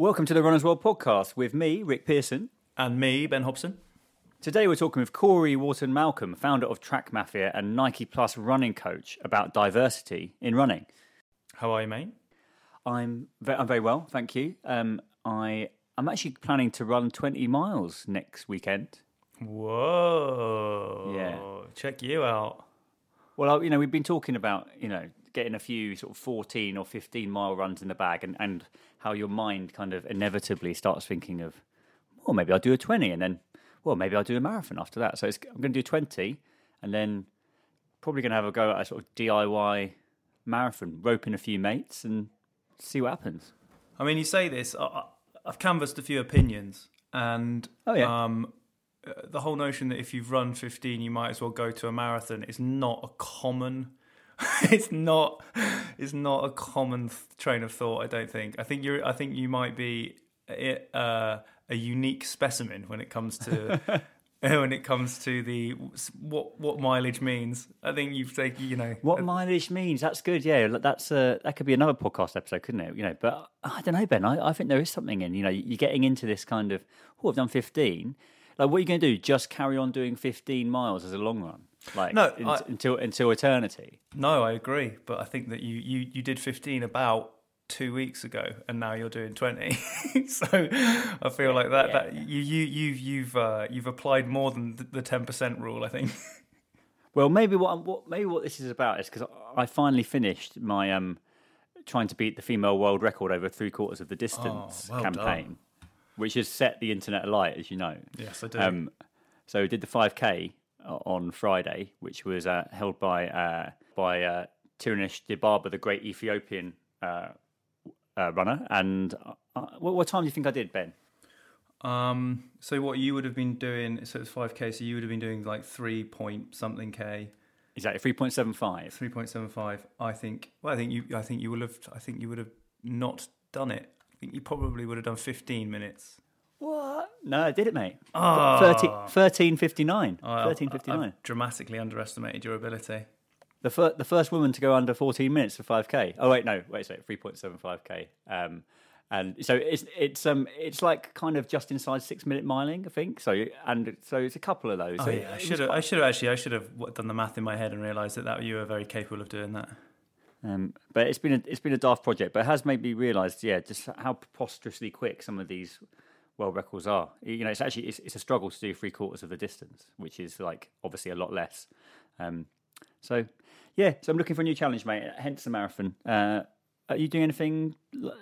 Welcome to the Runners World podcast with me, Rick Pearson. And me, Ben Hobson. Today we're talking with Cory Wharton Malcolm, founder of Track Mafia and Nike Plus running coach, about diversity in running. How are you, mate? I'm ve- I'm very well, thank you. Um, I I'm actually planning to run 20 miles next weekend. Whoa. Yeah. Check you out. Well, you know, we've been talking about you know getting a few sort of 14 or 15 mile runs in the bag, and and how your mind kind of inevitably starts thinking of, well, maybe I'll do a 20, and then, well, maybe I'll do a marathon after that. So it's, I'm going to do 20, and then probably going to have a go at a sort of DIY marathon, rope in a few mates, and see what happens. I mean, you say this, I, I've canvassed a few opinions, and Oh, yeah. um, uh, the whole notion that if you've run 15, you might as well go to a marathon is not a common. it's not. It's not a common train of thought. I don't think. I think you're. I think you might be a, uh, a unique specimen when it comes to when it comes to the what what mileage means. I think you've taken. You know What mileage means? That's good. Yeah, that's uh, that could be another podcast episode, couldn't it? You know, but I don't know, Ben. I, I think there is something in you know you're getting into this kind of oh I've done 15. Like, what are you going to do? Just carry on doing 15 miles as a long run, like No, in- I- until until eternity. No, I agree, but I think that you you you did 15 about two weeks ago, and now you're doing 20. so I feel like that that you you you've you've uh, you've applied more than the- the 10% rule. I think. Well, maybe what what maybe what this is about is because I finally finished my um trying to beat the female world record over three quarters of the distance Oh, well campaign, which has set the internet alight, as you know. Yes, I do. Um, so we did the 5k on Friday, which was uh, held by uh, by uh, Tirunesh Dibaba, the great Ethiopian uh, uh, runner. And uh, what, what time do you think I did, Ben? Um. So what you would have been doing? So it's 5k. So you would have been doing like three point something k. Exactly 3.75. 3.75. I think. Well, I think you. I think you would have. I think you would have not done it. I think you probably would have done 15 minutes. What? No, I did it, mate. Ah. 13, 13.59. I- I- 13.59. I've dramatically underestimated your ability. The, fir- the first woman to go under 14 minutes for 5k. Oh wait, no, wait a second, 3.75k. Um, and so it's it's um it's like kind of just inside six minute miling, I think. So and so it's a couple of those. Oh So yeah, I should have. quite- I should have actually. I should have done the math in my head and realised that, that you were very capable of doing that. Um, but it's been a, it's been a daft project, but it has made me realise, yeah, just how preposterously quick some of these world records are. You know, it's actually it's, it's a struggle to do three quarters of the distance, which is like obviously a lot less. Um, so yeah, so I'm looking for a new challenge, mate. Hence the marathon. Uh, are you doing anything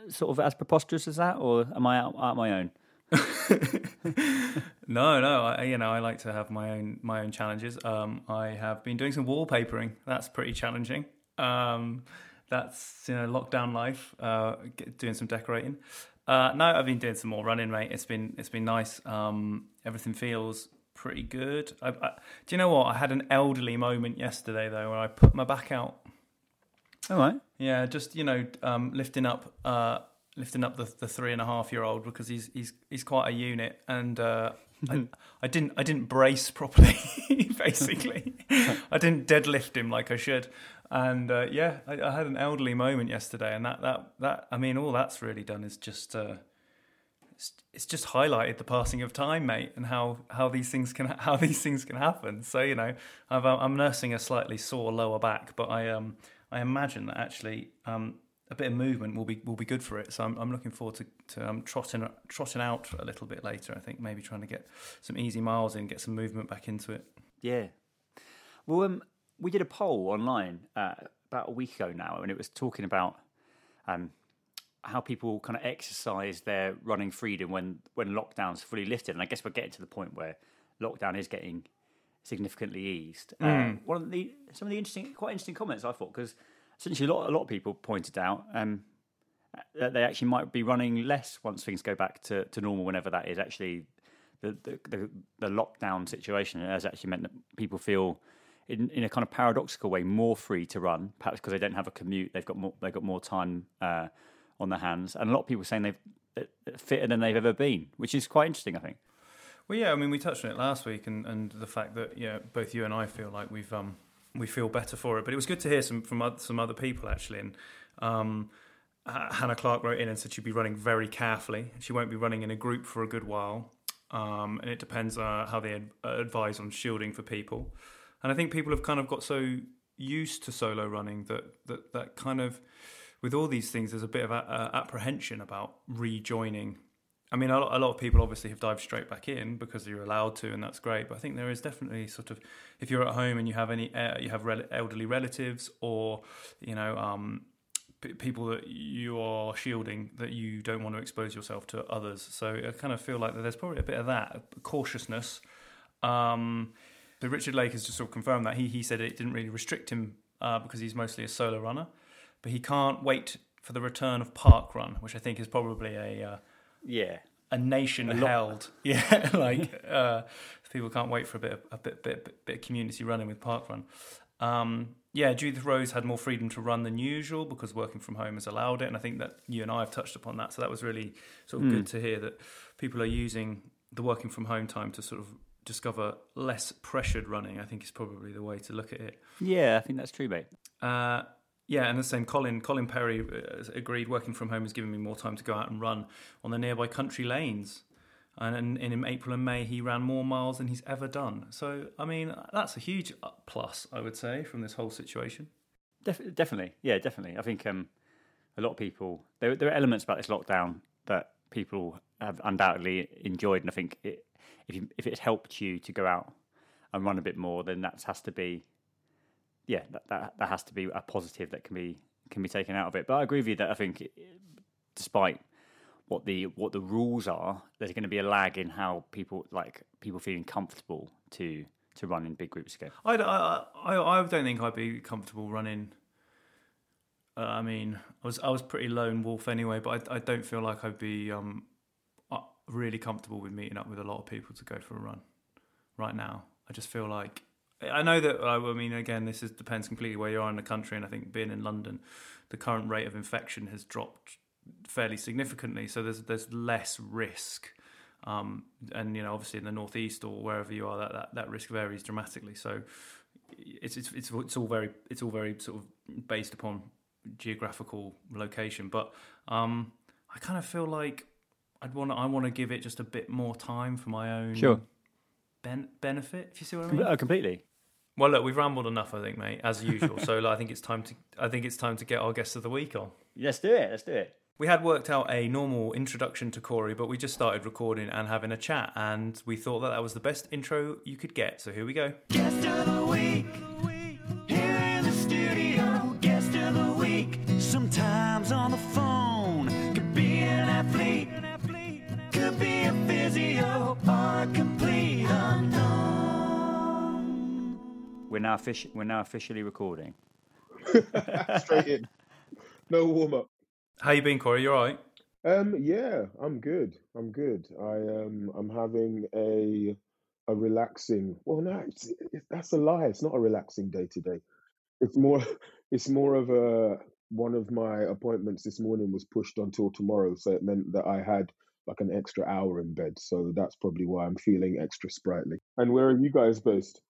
sort of as preposterous as that, or am I out, out my own? No, no. I, you know, I like to have my own my own challenges. Um, I have been doing some wallpapering. That's pretty challenging. Um, that's you know lockdown life. Uh, doing some decorating. Uh, no, I've been doing some more running, mate. It's been it's been nice. Um, everything feels pretty good. I, I, do you know what? I had an elderly moment yesterday though, where I put my back out. All right. Yeah, just you know, um, lifting up, uh, lifting up the, the three and a half year old because he's he's he's quite a unit, and uh, I, I didn't I didn't brace properly. basically, I didn't deadlift him like I should, and uh, yeah, I, I had an elderly moment yesterday, and that that that I mean, all that's really done is just. Uh, it's, it's just highlighted the passing of time, mate, and how, how these things can how these things can happen. So you know, I've, I'm nursing a slightly sore lower back, but I um I imagine that actually um a bit of movement will be will be good for it. So I'm, I'm looking forward to, to um, trotting trotting out a little bit later. I think maybe trying to get some easy miles in, get some movement back into it. Yeah. Well, um, we did a poll online uh, about a week ago now, and it was talking about um, how people kind of exercise their running freedom when when lockdown's fully lifted. And I guess we're getting to the point where lockdown is getting significantly eased. Mm. Uh, one of the some of the interesting, quite interesting comments I thought because essentially a lot a lot of people pointed out um, that they actually might be running less once things go back to, to normal, whenever that is. Actually, the, the the the lockdown situation has actually meant that people feel. In, in a kind of paradoxical way, more free to run, perhaps because they don't have a commute, they've got more, they've got more time uh, on their hands, and a lot of people saying they've fitter than they've ever been, which is quite interesting, I think. Well, yeah, I mean, we touched on it last week, and, and the fact that yeah, both you and I feel like we've um, we feel better for it. But it was good to hear some from some other people actually. And um, Hannah Clark wrote in and said she'd be running very carefully. She won't be running in a group for a good while, um, and it depends uh, how they ad- advise on shielding for people. And I think people have kind of got so used to solo running that that that kind of with all these things, there's a bit of a, apprehension about rejoining I mean, a lot, a lot of people obviously have dived straight back in because you're allowed to, and that's great. But I think there is definitely sort of, if you're at home and you have any, uh, you have rel- elderly relatives, or you know, um, people that you are shielding, that you don't want to expose yourself to others. So I kind of feel like there's probably a bit of that cautiousness. Um, so Richard Lake has just sort of confirmed that he he said it didn't really restrict him uh, because he's mostly a solo runner, but he can't wait for the return of parkrun, which I think is probably a uh, Yeah, a nation held. Yeah, like uh, people can't wait for a bit of, a bit, bit, bit of community running with parkrun. Um, yeah, Judith Rose had more freedom to run than usual because working from home has allowed it, and I think that you and I have touched upon that. So that was really sort of good to hear that people are using the working from home time to sort of discover less pressured running. I think is probably the way to look at it. yeah, I think that's true, mate. Uh, yeah, and the same. Colin Colin Perry uh, agreed. Working from home has given me more time to go out and run on the nearby country lanes. And in, in April and May, he ran more miles than he's ever done. So, I mean, that's a huge plus, I would say, from this whole situation. Def- definitely, yeah, definitely. I think um, a lot of people there, there are elements about this lockdown that people have undoubtedly enjoyed, and I think it, if you, if it helped you to go out and run a bit more, then that has to be, yeah, that, that that has to be a positive that can be can be taken out of it. But I agree with you that I think, despite what the what the rules are, there's going to be a lag in how people like people feeling comfortable to to run in big groups again. I, I, I, I don't think I'd be comfortable running. Uh, I mean, I was I was pretty lone wolf anyway, but I, I don't feel like I'd be um, really comfortable with meeting up with a lot of people to go for a run right now. I just feel like I know that I mean again this is depends completely where you are in the country, and I think being in London, the current rate of infection has dropped fairly significantly, so there's there's less risk. Um, and you know, obviously in the northeast or wherever you are, that, that, that risk varies dramatically. So it's, it's it's it's all very it's all very sort of based upon geographical location. But um, I kind of feel like I'd want I want to give it just a bit more time for my own Sure. ben- benefit. If you see what I mean. Oh, completely. Well, look, we've rambled enough, I think, mate, as usual. so like, I think it's time to I think it's time to get our guest of the week on. Let's do it. Let's do it. We had worked out a normal introduction to Cory, but we just started recording and having a chat, and we thought that that was the best intro you could get. So here we go. Guest of the week. Here in the studio, guest of the week. Sometimes on the now offici- we're now officially recording. straight in. No warm up. How you been, Cory? You all right? Um, yeah, I'm good. I'm good. I um, I'm having a a relaxing. Well, no, it's, it, that's a lie. It's not a relaxing day today. It's more. It's more of a. One of my appointments this morning was pushed until tomorrow, so it meant that I had like an extra hour in bed. So that's probably why I'm feeling extra sprightly. And where are you guys based?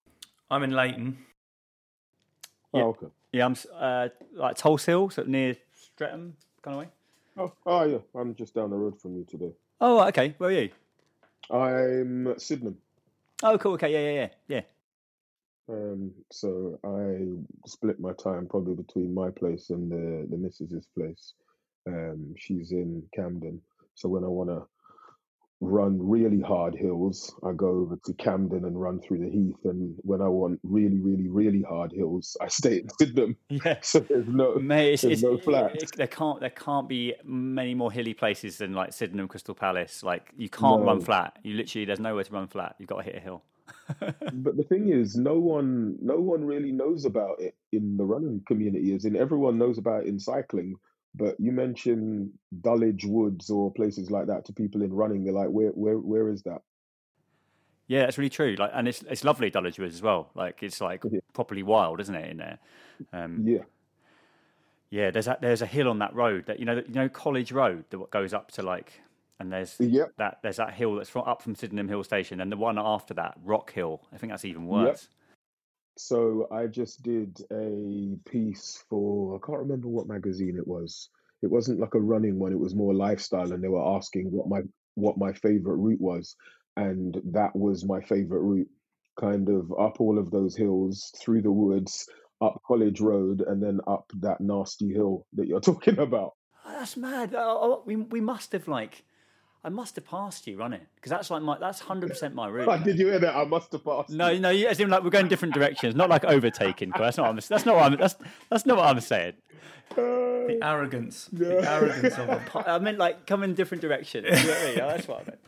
I'm in Leyton. Yeah. Oh, okay. Yeah, I'm uh, like Tulse Hill, so near Streatham, kind of way. Oh, oh, yeah. I'm just down the road from you today. Oh, okay. Where are you? I'm Sydenham. Oh, cool. Okay, yeah, yeah, yeah, yeah. Um, so I split my time probably between my place and the the missus's place. Um, she's in Camden, so when I want to run really hard hills, I go over to Camden and run through the Heath. And when I want really, really, really hard hills, I stay in Sydenham. Yeah. So there's no Mate, it's, there's it's, no flat. there can't there can't be many more hilly places than like Sydenham, Crystal Palace. Like you can't run flat. You literally there's nowhere to run flat. You've got to hit a hill. But the thing is, no one, no one really knows about it in the running community. As in, everyone knows about it in cycling. But you mention Dulwich Woods or places like that to people in running, they're like, "Where, where, where is that?" Yeah, that's really true. Like, and it's it's lovely Dulwich Woods as well. Like, it's like Yeah. properly wild, isn't it? In there. Um, Yeah, yeah, there's a, there's a hill on that road that you know you know College Road that goes up to like, and there's Yep. that there's that hill that's from, up from Sydenham Hill Station, and the one after that, Rock Hill. I think that's even worse. So I just did a piece for I can't remember what magazine it was. It wasn't like a running one, it was more lifestyle and they were asking what my what my favorite route was and that was my favorite route. Kind of up all of those hills, through the woods, up College Road and then up that nasty hill that you're talking about. Oh, that's mad. Oh, oh, we we must have like, I must have passed you running because that's like my that's hundred percent my route. Did you hear that? I must have passed. No, no, you- as in like we're going different directions, not like overtaking. 'cause That's not. What I'm, that's not what I'm. That's that's not what I'm saying. The arrogance, the arrogance of it. I meant like come in different directions. You know what I mean? Yeah, that's what I meant.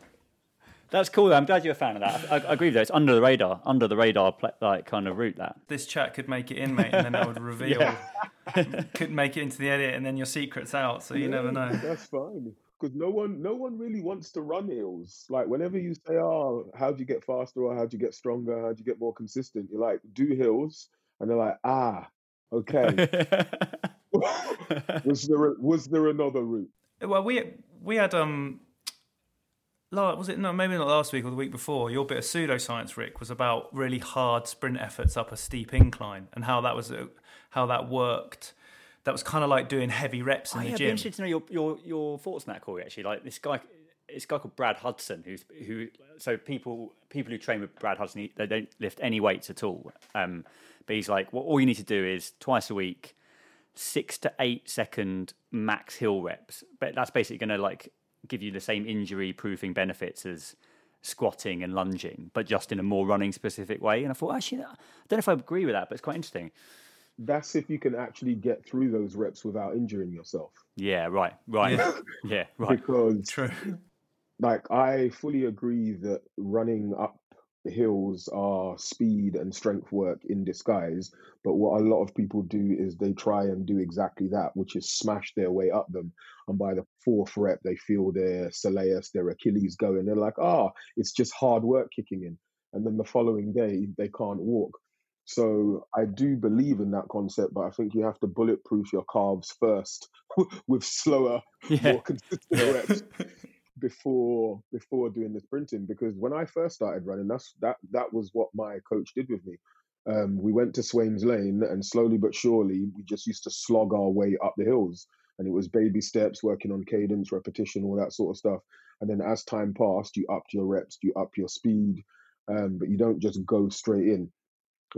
That's cool. though. I'm glad you're a fan of that. I, I agree with that. It's under the radar, under the radar, pla- like kind of route. That. This chat could make it in, mate, and then I would reveal. could make it into the edit, and then your secret's out. So you never know. That's fine. Because no one, no one really wants to run hills. Like whenever you say, "Oh, how do you get faster?" or "How do you get stronger?" "How do you get more consistent?" You're like, "Do hills," and they're like, "Ah, okay." was there was there another route? Well, we we had um, was it no maybe not last week or the week before? Your bit of pseudoscience, Rick, was about really hard sprint efforts up a steep incline and how that was how that worked. That was kind of like doing heavy reps in Oh, the yeah, I'd be interested to know your, your, your thoughts on that, Cory. Actually, like this guy, this guy called Brad Hudson, who's who. So people people who train with Brad Hudson, they don't lift any weights at all. Um, but he's like, well, all you need to do is twice a week, six to eight second max hill reps. But that's basically going to like give you the same injury proofing benefits as squatting and lunging, but just in a more running specific way. And I thought, actually, I don't know if I agree with that, but it's quite interesting. That's if you can actually get through those reps without injuring yourself. Yeah, right, right, yeah, right. Because True. like I fully agree that running up hills are speed and strength work in disguise. But what a lot of people do is they try and do exactly that, which is smash their way up them. And by the fourth rep, they feel their soleus, their Achilles going. They're like, ah, it's just hard work kicking in. And then the following day, they can't walk. So I do believe in that concept, but I think you have to bulletproof your calves first with slower, Yeah. more consistent reps before before doing the sprinting because when I first started running, that's that that was what my coach did with me. Um, we went to Swains Lane, and slowly but surely, we just used to slog our way up the hills, and it was baby steps, working on cadence, repetition, all that sort of stuff. And then as time passed, you upped your reps, you up your speed, um, but you don't just go straight in.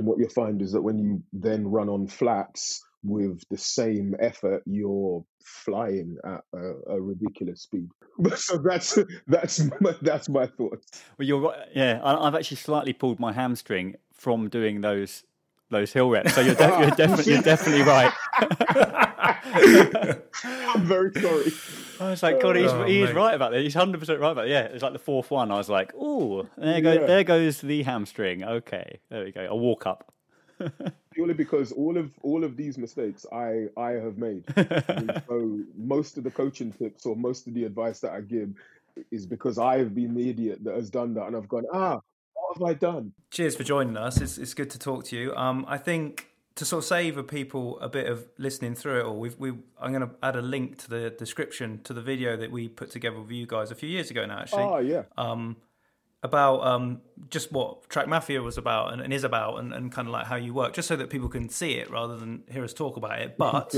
And what you'll find is that when you then run on flats with the same effort, you're flying at a, a ridiculous speed. so that's that's my, that's my thoughts. Well, you're right. Yeah, I, I've actually slightly pulled my hamstring from doing those those hill reps. So you're, de- you're definitely you're definitely right. I'm very sorry. I was like, God, he's, Oh, he is mate. right about that. He's hundred percent right about that. Yeah, it's like the fourth one. I was like, oh, there goes Yeah. there goes the hamstring. Okay, there we go. A walk up. Purely because all of all of these mistakes I I have made. And so most of the coaching tips or most of the advice that I give is because I have been the idiot that has done that, and I've gone, ah, what have I done? Cheers for joining us. It's, it's good to talk to you. Um, I think to sort of save people a bit of listening through it all, we've, we I'm going to add a link to the description to the video that we put together with you guys a few years ago now, actually. Oh yeah, um, about um, just what Track Mafia was about and, and is about, and, and kind of like how you work, just so that people can see it rather than hear us talk about it. But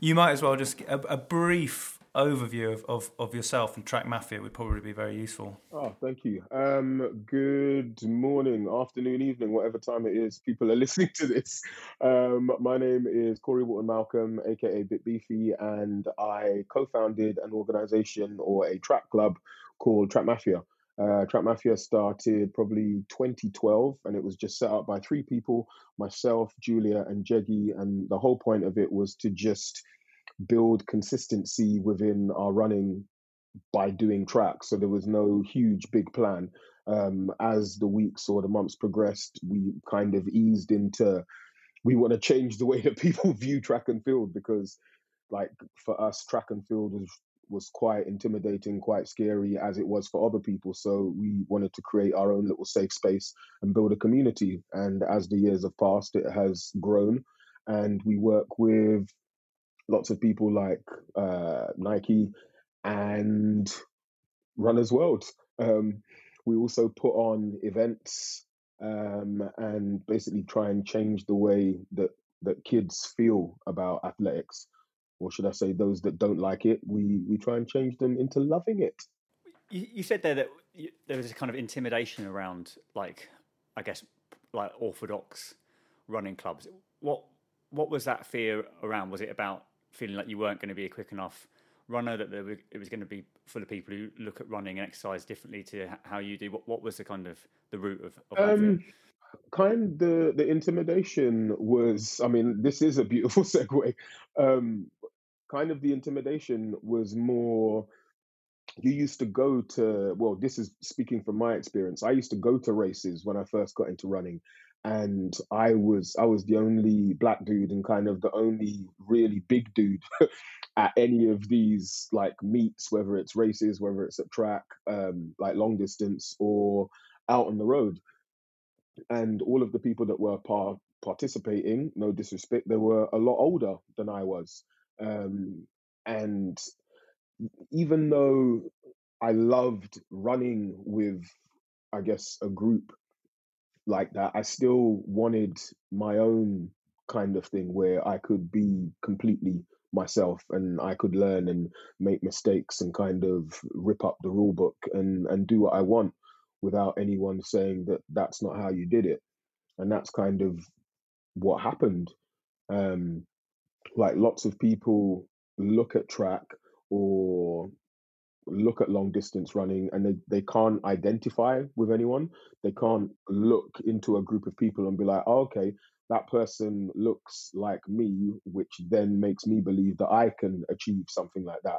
you might as well just get a, a brief overview of, of, of yourself and Track Mafia would probably be very useful. Oh, thank you. Um, good morning, afternoon, evening, whatever time it is people are listening to this. Um, my name is Cory Wharton Malcolm, aka Bit Beefy, and I co-founded an organization or a track club called Track Mafia. Uh, Track Mafia started probably 2012, and it was just set up by three people: myself, Julia, and Jeggy. And the whole point of it was to just build consistency within our running by doing tracks. So there was no huge big plan. Um, as the weeks or the months progressed, we kind of eased into we want to change the way that people view track and field because, like for us, track and field was was quite intimidating, quite scary as it was for other people. So we wanted to create our own little safe space and build a community. And as the years have passed, it has grown, and we work with lots of people like uh, Nike and Runners World. Um, we also put on events um, and basically try and change the way that that kids feel about athletics, or should I say, those that don't like it. We we try and change them into loving it. You, you said there that you, there was a kind of intimidation around, like, I guess, like orthodox running clubs. What what was that fear around? Was it about feeling like you weren't going to be a quick enough runner, that were, it was going to be full of people who look at running and exercise differently to how you do? What, what was the kind of the root of, of? Um, kind the the intimidation was. I mean, this is a beautiful segue. Um, kind of the intimidation was more. You used to go to well, this is speaking from my experience. I used to go to races when I first got into running, and I was I was the only black dude and kind of the only really big dude at any of these like meets, whether it's races, whether it's a track, um, like long distance or out on the road. And all of the people that were par- participating, no disrespect, they were a lot older than I was. Um, and even though I loved running with, I guess, a group like that, I still wanted my own kind of thing where I could be completely myself and I could learn and make mistakes and kind of rip up the rule book and and do what I want without anyone saying that that's not how you did it. And that's kind of what happened. Um, like lots of people look at track or look at long distance running and they, they can't identify with anyone. They can't look into a group of people and be like, oh, okay, that person looks like me, which then makes me believe that I can achieve something like that.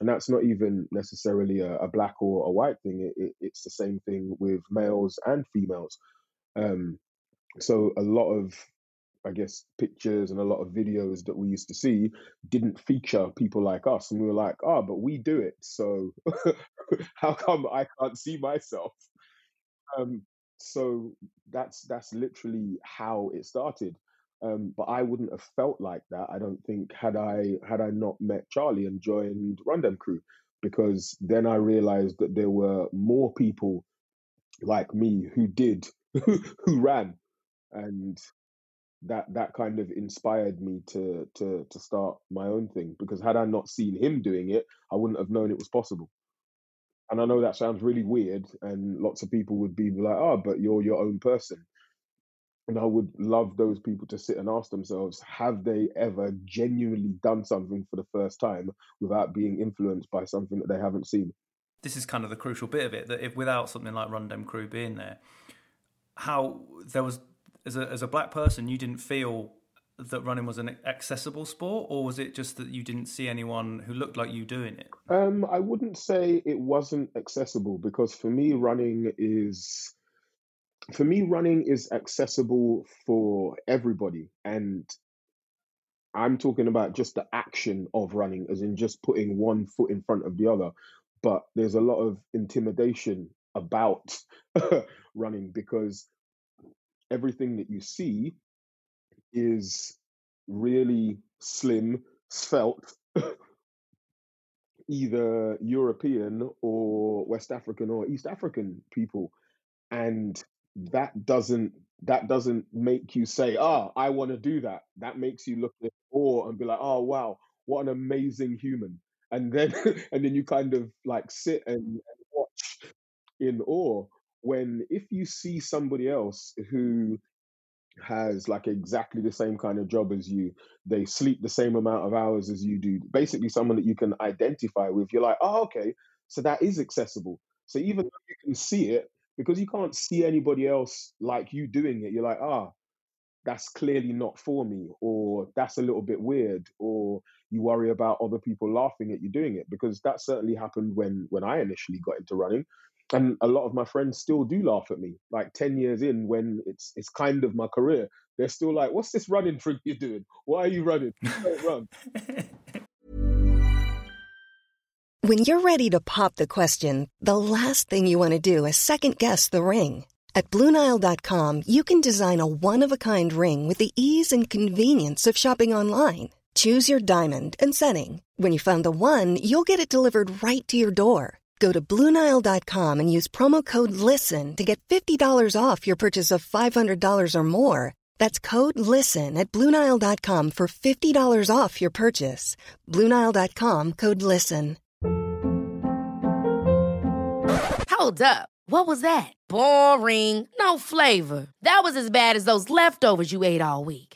And that's not even necessarily a, a black or a white thing. It, it, it's the same thing with males and females. Um, so a lot of I guess pictures and a lot of videos that we used to see didn't feature people like us, and we were like, "Oh, but we do it, so how come I can't see myself?" Um, so that's that's literally how it started. Um, but I wouldn't have felt like that. I don't think had I had I not met Charlie and joined Run Dem Crew, because then I realized that there were more people like me who did who ran, and that that kind of inspired me to to to start my own thing. Because had I not seen him doing it, I wouldn't have known it was possible. And I know that sounds really weird, and lots of people would be like, "Oh, but you're your own person." And I would love those people to sit and ask themselves, have they ever genuinely done something for the first time without being influenced by something that they haven't seen? This is kind of the crucial bit of it that if without something like Run Dem Crew being there, how there was as a as a black person, you didn't feel that running was an accessible sport, or was it just that you didn't see anyone who looked like you doing it? Um, I wouldn't say it wasn't accessible because for me, running is for me running is accessible for everybody, and I'm talking about just the action of running, as in just putting one foot in front of the other. But there's a lot of intimidation about running because everything that you see is really slim, svelte, either European or West African or East African people. And that doesn't that doesn't make you say, ah, I want to do that. That makes you look at awe and be like, oh wow, what an amazing human. and then and then you kind of like sit and, and watch in awe when if you see somebody else who has like exactly the same kind of job as you they sleep the same amount of hours as you do basically someone that you can identify with you're like oh okay so that is accessible. So even though you can see it because you can't see anybody else like you doing it you're like ah that's clearly not for me or that's a little bit weird or you worry about other people laughing at you doing it because that certainly happened when when I initially got into running and a lot of my friends still do laugh at me like 10 years in when it's it's kind of my career they're still like what's this running thing you're doing why are you running don't run When you're ready to pop the question, the last thing you want to do is second guess the ring. At Bluenile.com, you can design a one of a kind ring with the ease and convenience of shopping online. Choose your diamond and setting. When you find the one, you'll get it delivered right to your door. Go to Bluenile.com and use promo code LISTEN to get $50 off your purchase of $500 or more. That's code LISTEN at Bluenile.com for $50 off your purchase. Bluenile.com code LISTEN. Hold up. What was that? Boring. No flavor. That was as bad as those leftovers you ate all week.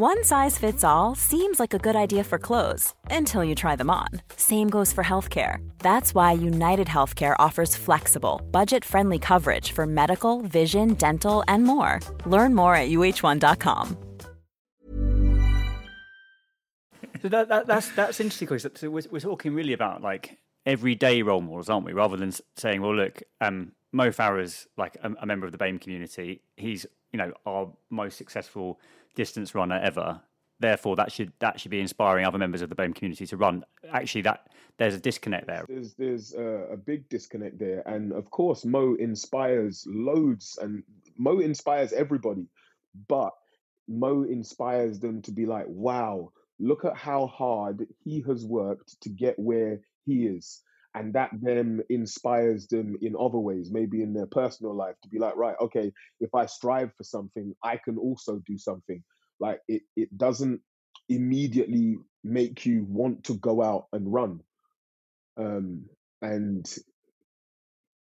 One size fits all seems like a good idea for clothes until you try them on. Same goes for healthcare. That's why United Healthcare offers flexible, budget friendly coverage for medical, vision, dental, and more. Learn more at uh1.com. So that, that, that's that's interesting because so we're, we're talking really about like everyday role models, aren't we? Rather than saying, well, look, um, Mo Farah's like a, a member of the BAME community. He's you know our most successful distance runner ever. Therefore, that should that should be inspiring other members of the BAME community to run. Actually, that there's a disconnect there. there's there's a, a big disconnect there and of course mo inspires loads and mo inspires everybody but mo inspires them to be like wow look at how hard he has worked to get where he is and that then inspires them in other ways maybe in their personal life to be like right okay if i strive for something i can also do something like it it doesn't immediately make you want to go out and run um, and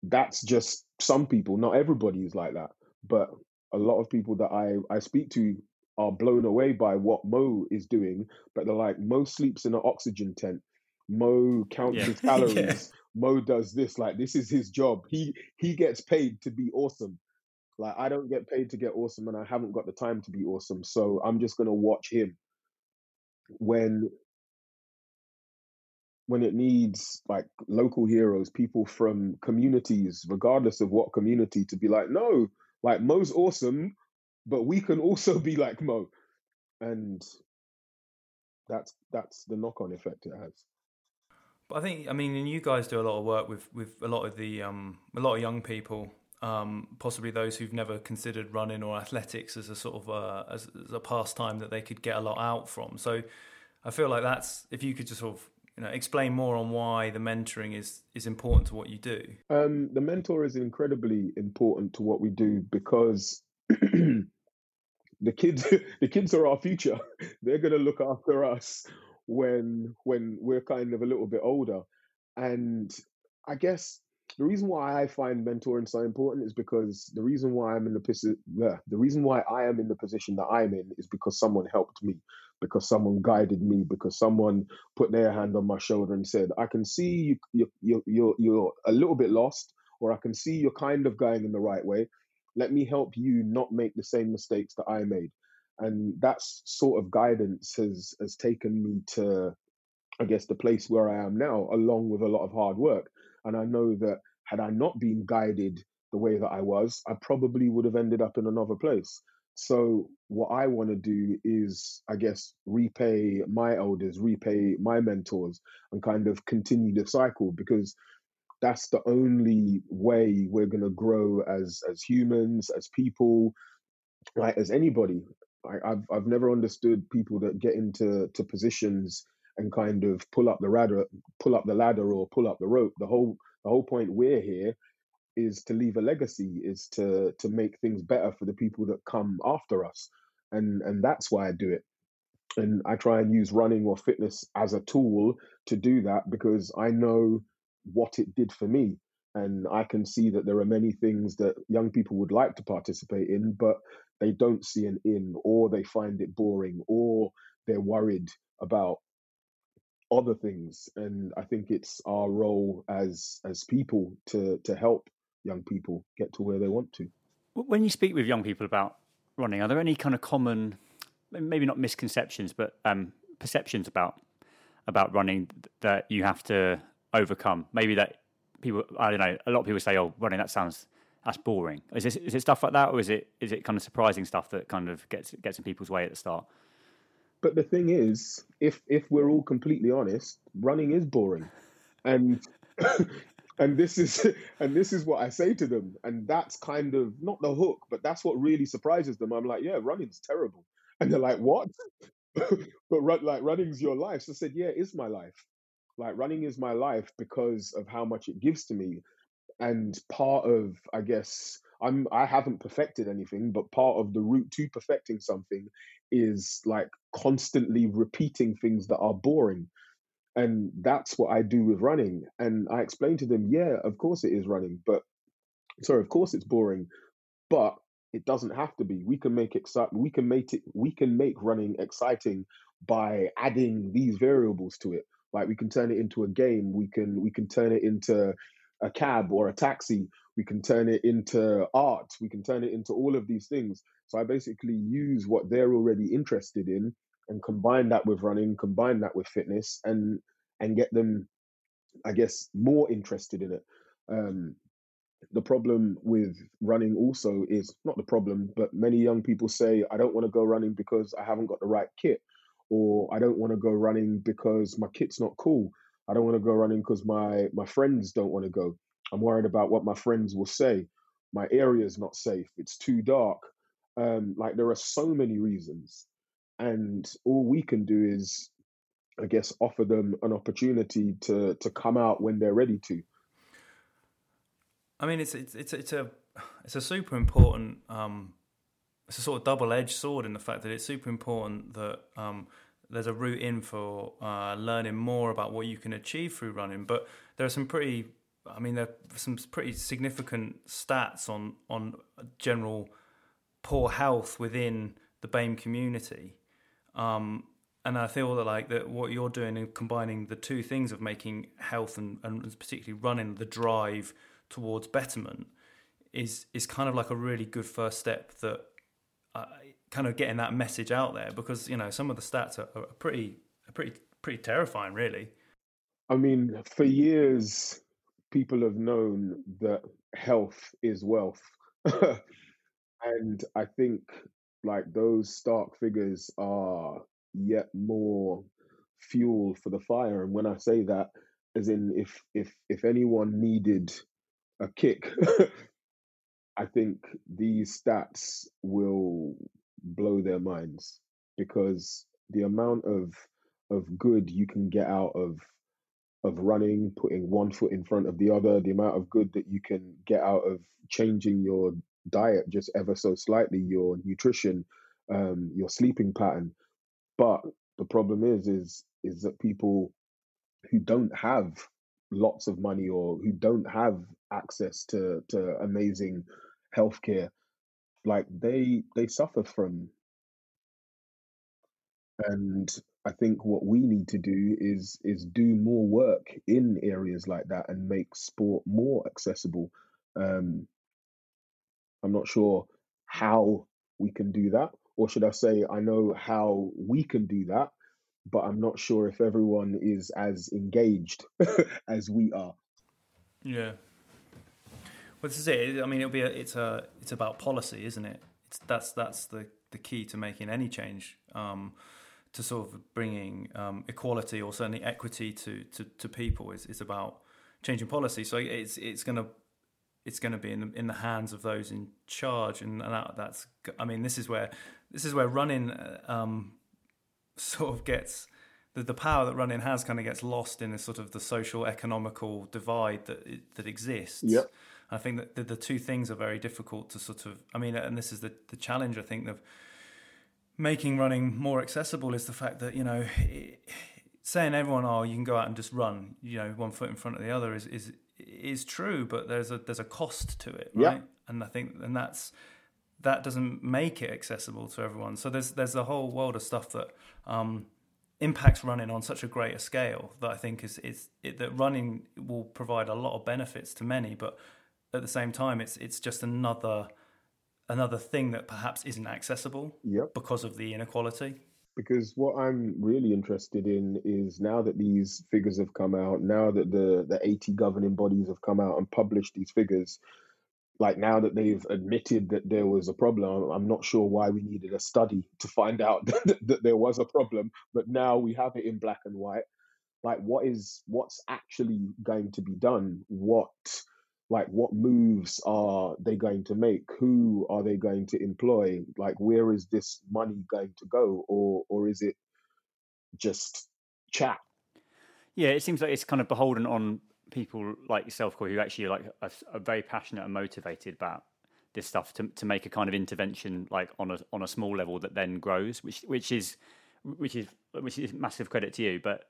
that's just some people. Not everybody is like that, but a lot of people that I I speak to are blown away by what Mo is doing. But they're like, Mo sleeps in an oxygen tent. Mo counts Yeah. his Yeah. calories. Mo does this. Like this is his job. He he gets paid to be awesome. Like I don't get paid to get awesome, and I haven't got the time to be awesome. So I'm just gonna watch him when when it needs like local heroes, people from communities, regardless of what community, to be like, no, like Mo's awesome, but we can also be like Mo, and that's that's the knock-on effect it has. But I think, I mean, and you guys do a lot of work with, with a lot of the um, a lot of young people, um, possibly those who've never considered running or athletics as a sort of uh, as, as a pastime that they could get a lot out from. So I feel like that's if you could just sort of you know explain more on why the mentoring is is important to what you do. Um, the mentor is incredibly important to what we do because the kids the kids are our future. They're gonna look after us when when we're kind of a little bit older. And I guess the reason why I find mentoring so important is because the reason why I'm in the position the, reason why I am in the position that I'm in is because someone helped me, because someone guided me, because someone put their hand on my shoulder and said, "I can see you you you you're, you're a little bit lost, or I can see you're kind of going in the right way. Let me help you not make the same mistakes that I made." And that sort of guidance has has taken me to I guess, the place where I am now, along with a lot of hard work. And I know that had I not been guided the way that I was, I probably would have ended up in another place. So, what I want to do is, I guess, repay my elders, repay my mentors, and kind of continue the cycle because that's the only way we're going to grow as as humans, as people, right, as anybody. I, I've I've never understood people that get into to positions and kind of pull up the ladder, pull up the ladder or pull up the rope. The whole the whole point we're here is to leave a legacy, is to to make things better for the people that come after us, and and that's why I do it. And I try and use running or fitness as a tool to do that because I know what it did for me. And I can see that there are many things that young people would like to participate in, but they don't see an in, or they find it boring, or they're worried about other things. And I think it's our role as as people to to help young people get to where they want to. When you speak with young people about running, are there any kind of common, maybe not misconceptions, but um, perceptions about about running that you have to overcome? Maybe that people, I don't know, a lot of people say, "Oh, running that sounds that's boring." Is, it stuff like that, or is it is it kind of surprising stuff that kind of gets gets in people's way at the start? But the thing is, if if we're all completely honest, running is boring, and and this is and this is what I say to them, and that's kind of not the hook, but that's what really surprises them. I'm like, yeah, running's terrible, and they're like, what? but run, like running's your life. So I said, yeah, it's my life. Like running is my life because of how much it gives to me, and part of I guess I'm I haven't perfected anything, but part of the route to perfecting something is like constantly repeating things that are boring. And that's what I do with running. And I explain to them, yeah, of course it is running, but sorry, of course it's boring, but it doesn't have to be. We can make excite we can make it we can make running exciting by adding these variables to it. Like we can turn it into a game, we can we can turn it into a cab or a taxi, we can turn it into art, we can turn it into all of these things. So I basically use what they're already interested in and combine that with running, combine that with fitness, and and get them, I guess, more interested in it. Um, the problem with running also is not the problem, but many young people say, I don't want to go running because I haven't got the right kit, or I don't want to go running because my kit's not cool. I don't want to go running because my my friends don't want to go. I'm worried about what my friends will say. My area is not safe. It's too dark. Um, like there are so many reasons, and all we can do is, I guess, offer them an opportunity to to come out when they're ready to. I mean, it's it's it's, it's a it's a super important. Um, it's a sort of double edged sword in the fact that it's super important that um, there's a route in for uh, learning more about what you can achieve through running. But there are some pretty, I mean, there are some pretty significant stats on on general poor health within the BAME community. Um, and I feel that like that what you're doing in combining the two things of making health and, and particularly running the drive towards betterment is is kind of like a really good first step that uh, kind of getting that message out there because you know some of the stats are, are pretty are pretty pretty terrifying really I mean, for years, people have known that health is wealth. and I think like those stark figures are yet more fuel for the fire. And when I say that, as in if if if anyone needed a kick, I think these stats will blow their minds because the amount of of good you can get out of of running, putting one foot in front of the other, the amount of good that you can get out of changing your diet just ever so slightly, your nutrition, um, your sleeping pattern. But the problem is, is is that people who don't have lots of money or who don't have access to to amazing healthcare, like they they suffer from. And I think what we need to do is is do more work in areas like that and make sport more accessible. Um, I'm not sure how we can do that, or should I say, I know how we can do that, but I'm not sure if everyone is as engaged as we are. yeah well this is it i mean it'll be a, it's a it's about policy isn't it it's that's that's the the key to making any change um to sort of bringing um, equality or certainly equity to, to, to people is, is about changing policy. So it's it's to it's to be in the, in the hands of those in charge, and that, that's I mean this is where this is where running uh, um, sort of gets the, the power that running has kind of gets lost in a sort of the social economical divide that that exists. Yep. I think that the, the two things are very difficult to sort of. I mean, and this is the the challenge. I think of making running more accessible is the fact that you know. It, saying everyone, oh, you can go out and just run, you know, one foot in front of the other is is is true, but there's a there's a cost to it, Yeah. And I think and that's that doesn't make it accessible to everyone. So there's there's a whole world of stuff that um, impacts running on such a greater scale that I think is is it, that running will provide a lot of benefits to many, but at the same time, it's it's just another another thing that perhaps isn't accessible Yep. because of the inequality. because what I'm really interested in is now that these figures have come out, now that the the 80 governing bodies have come out and published these figures, like now that they've admitted that there was a problem, I'm not sure why we needed a study to find out that, that there was a problem, but now we have it in black and white. Like what is what's actually going to be done? What like what moves are they going to make? Who are they going to employ? Like where is this money going to go? Or or is it just chat? Yeah, it seems like it's kind of beholden on people like yourself, who actually like are, are very passionate and motivated about this stuff to to make a kind of intervention like on a on a small level that then grows, which which is which is which is massive credit to you, but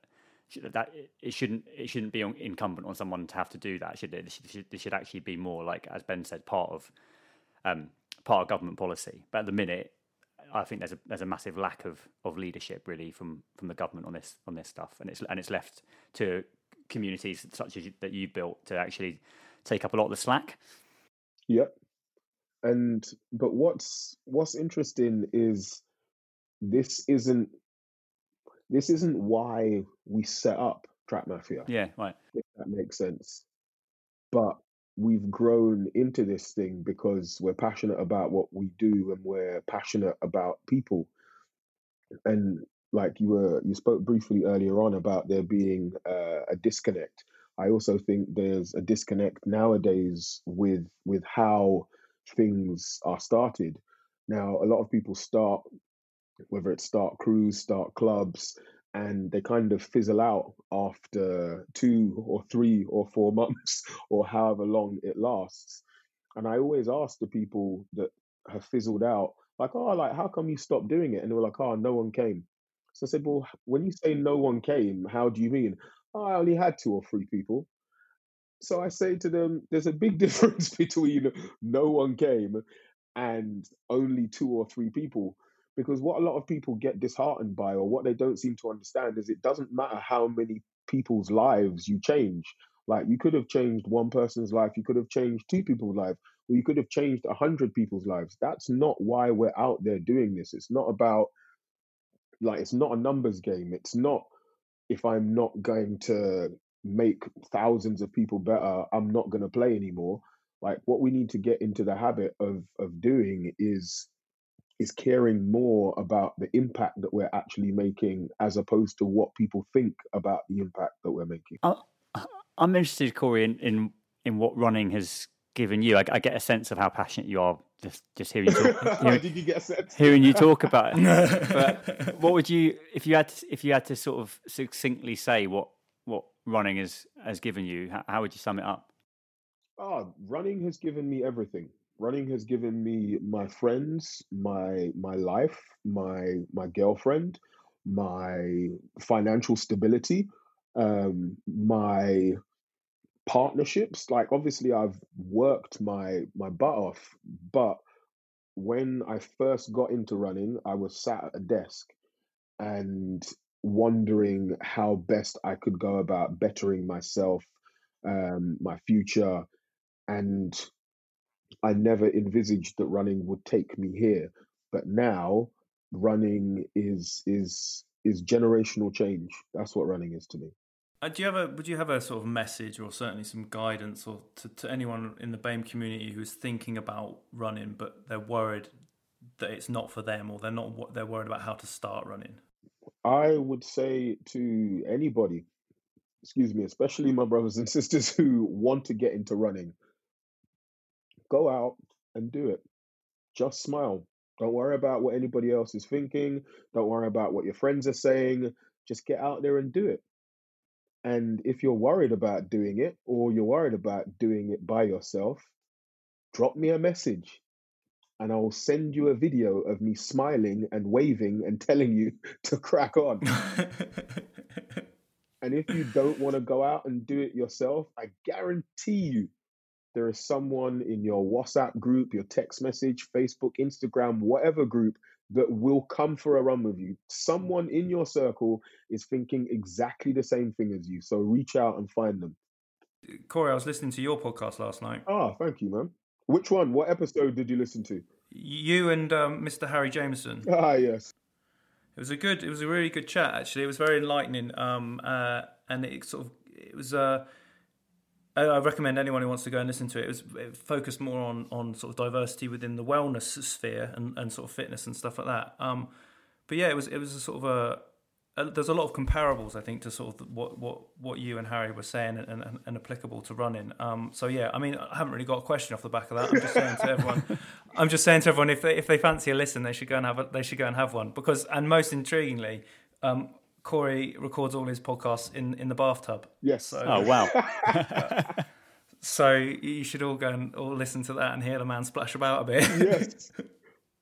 that it shouldn't it shouldn't be incumbent on someone to have to do that, should it? This should, this should, actually be more like, as Ben said, part of um, part of government policy. But at the minute, I think there's a there's a massive lack of, of leadership really from, from the government on this on this stuff, and it's and it's left to communities such as that you built to actually take up a lot of the slack. Yep. And but what's what's interesting is this isn't this isn't why we set up Track Mafia, Yeah, right. if that makes sense. But we've grown into this thing because we're passionate about what we do and we're passionate about people. And like you were you spoke briefly earlier on about there being uh, a disconnect. I also think there's a disconnect nowadays with with how things are started. Now, a lot of people start, whether it's start crews, start clubs, and they kind of fizzle out after two or three or four months or however long it lasts. And I always ask the people that have fizzled out, like, oh, like, how come you stopped doing it? And they were like, oh, no one came. So I said, well, when you say no one came, how do you mean? Oh, I only had two or three people. So I say to them, there's a big difference between no one came and only two or three people. Because what a lot of people get disheartened by, or what they don't seem to understand, is it doesn't matter how many people's lives you change. Like you could have changed one person's life, you could have changed two people's lives, or you could have changed a hundred people's lives. That's not why we're out there doing this. It's not about like it's not a numbers game. It's not if I'm not going to make thousands of people better, I'm not going to play anymore. Like what we need to get into the habit of of doing is is caring more about the impact that we're actually making as opposed to what people think about the impact that we're making. I, I'm interested, Cory, in, in in what running has given you. I, I get a sense of how passionate you are just just hearing you talk, hearing, Did you get a sense? hearing you talk about it. But what would you if you had to, if you had to sort of succinctly say what what running has has given you? How, how would you sum it up? Oh, running has given me everything. Running has given me my friends, my my life, my my girlfriend, my financial stability, um, my partnerships. Like obviously I've worked my my butt off, but when I first got into running, I was sat at a desk and wondering how best I could go about bettering myself, um, my future, and I never envisaged that running would take me here. But now running is is is generational change. That's what running is to me. Uh, do you have a would you have a sort of message or certainly some guidance or to, to anyone in the BAME community who's thinking about running but they're worried that it's not for them or they're not what they're worried about how to start running? I would say to anybody, excuse me, especially my brothers and sisters who want to get into running, go out and do it. Just smile. Don't worry about what anybody else is thinking. Don't worry about what your friends are saying. Just get out there and do it. And if you're worried about doing it or you're worried about doing it by yourself, drop me a message and I'll send you a video of me smiling and waving and telling you to crack on. and if you don't want to go out and do it yourself, I guarantee you there is someone in your WhatsApp group, your text message, Facebook, Instagram, whatever group that will come for a run with you. Someone in your circle is thinking exactly the same thing as you. So reach out and find them. Cory, I was listening to your podcast last night. Ah, thank you, man. Which one? What episode did you listen to? You and um, Mr. Harry Jameson. Ah, yes. It was a good. It was a really good chat. Actually, it was very enlightening. Um, uh, and it sort of it was. Uh, I recommend anyone who wants to go and listen to it. It was it focused more on on sort of diversity within the wellness sphere and, and sort of fitness and stuff like that. Um, but yeah, it was it was a sort of a, a there's a lot of comparables I think to sort of what what what you and Harry were saying and, and, and applicable to running. Um, so yeah, I mean I haven't really got a question off the back of that. I'm just saying to everyone, I'm just saying to everyone if they if they fancy a listen, they should go and have a, they should go and have one because and most intriguingly. Um, Cory records all his podcasts in, in the bathtub. Yes. So, Oh wow! so you should all go and all listen to that and hear the man splash about a bit. yes.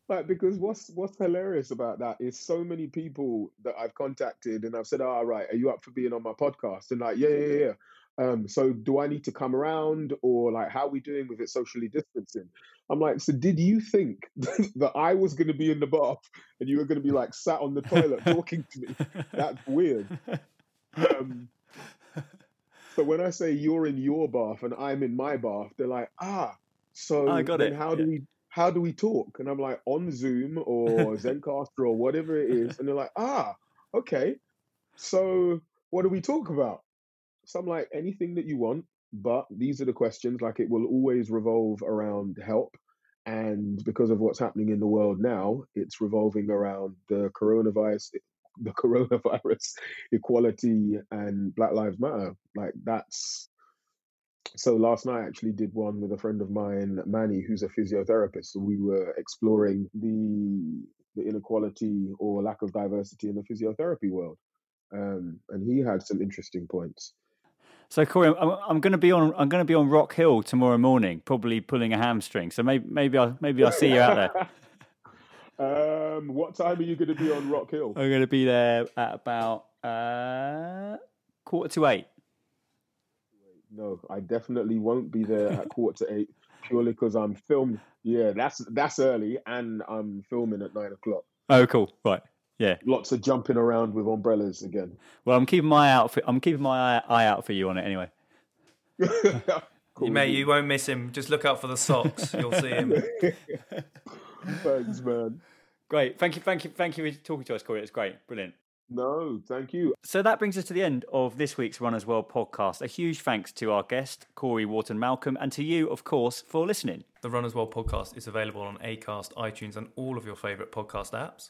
Like because what's what's hilarious about that is so many people that I've contacted and I've said, "All right, are you up for being on my podcast?" And like, yeah, yeah, yeah. Um, so do I need to come around or like how are we doing with it socially distancing? I'm like, so did you think that I was going to be in the bath and you were going to be like sat on the toilet talking to me? That's weird. Um, so when I say you're in your bath and I'm in my bath, they're like, ah, so I got then it, how do yeah. we how do we talk? And I'm like on Zoom or Zencastr or whatever it is, and they're like, ah, okay. So what do we talk about? So I'm like, anything that you want, but these are the questions. Like it will always revolve around help. And because of what's happening in the world now, it's revolving around the coronavirus, the coronavirus, equality, and Black Lives Matter. Like that's so last night I actually did one with a friend of mine, Manny, who's a physiotherapist. So we were exploring the the inequality or lack of diversity in the physiotherapy world. Um, and he had some interesting points. So Cory, I'm, I'm going to be on. I'm going to be on Rock Hill tomorrow morning, probably pulling a hamstring. So maybe maybe I'll maybe I'll see you out there. um, what time are you going to be on Rock Hill? I'm going to be there at about uh, quarter to eight. No, I definitely won't be there at quarter to eight purely because I'm filming. Yeah, that's that's early, and I'm filming at nine o'clock. Oh, cool. Right. Yeah. Lots of jumping around with umbrellas again. Well, I'm keeping my out. For, I'm keeping my eye, eye out for you on it anyway. Cool. You mate, you won't miss him. Just look out for the socks. You'll see him. Thanks, man. Great. Thank you. Thank you. Thank you for talking to us, Cory. It's great. Brilliant. No, thank you. So that brings us to the end of this week's Runners World podcast. A huge thanks to our guest, Cory Wharton Malcolm, and to you, of course, for listening. The Runners World podcast is available on Acast, iTunes, and all of your favourite podcast apps.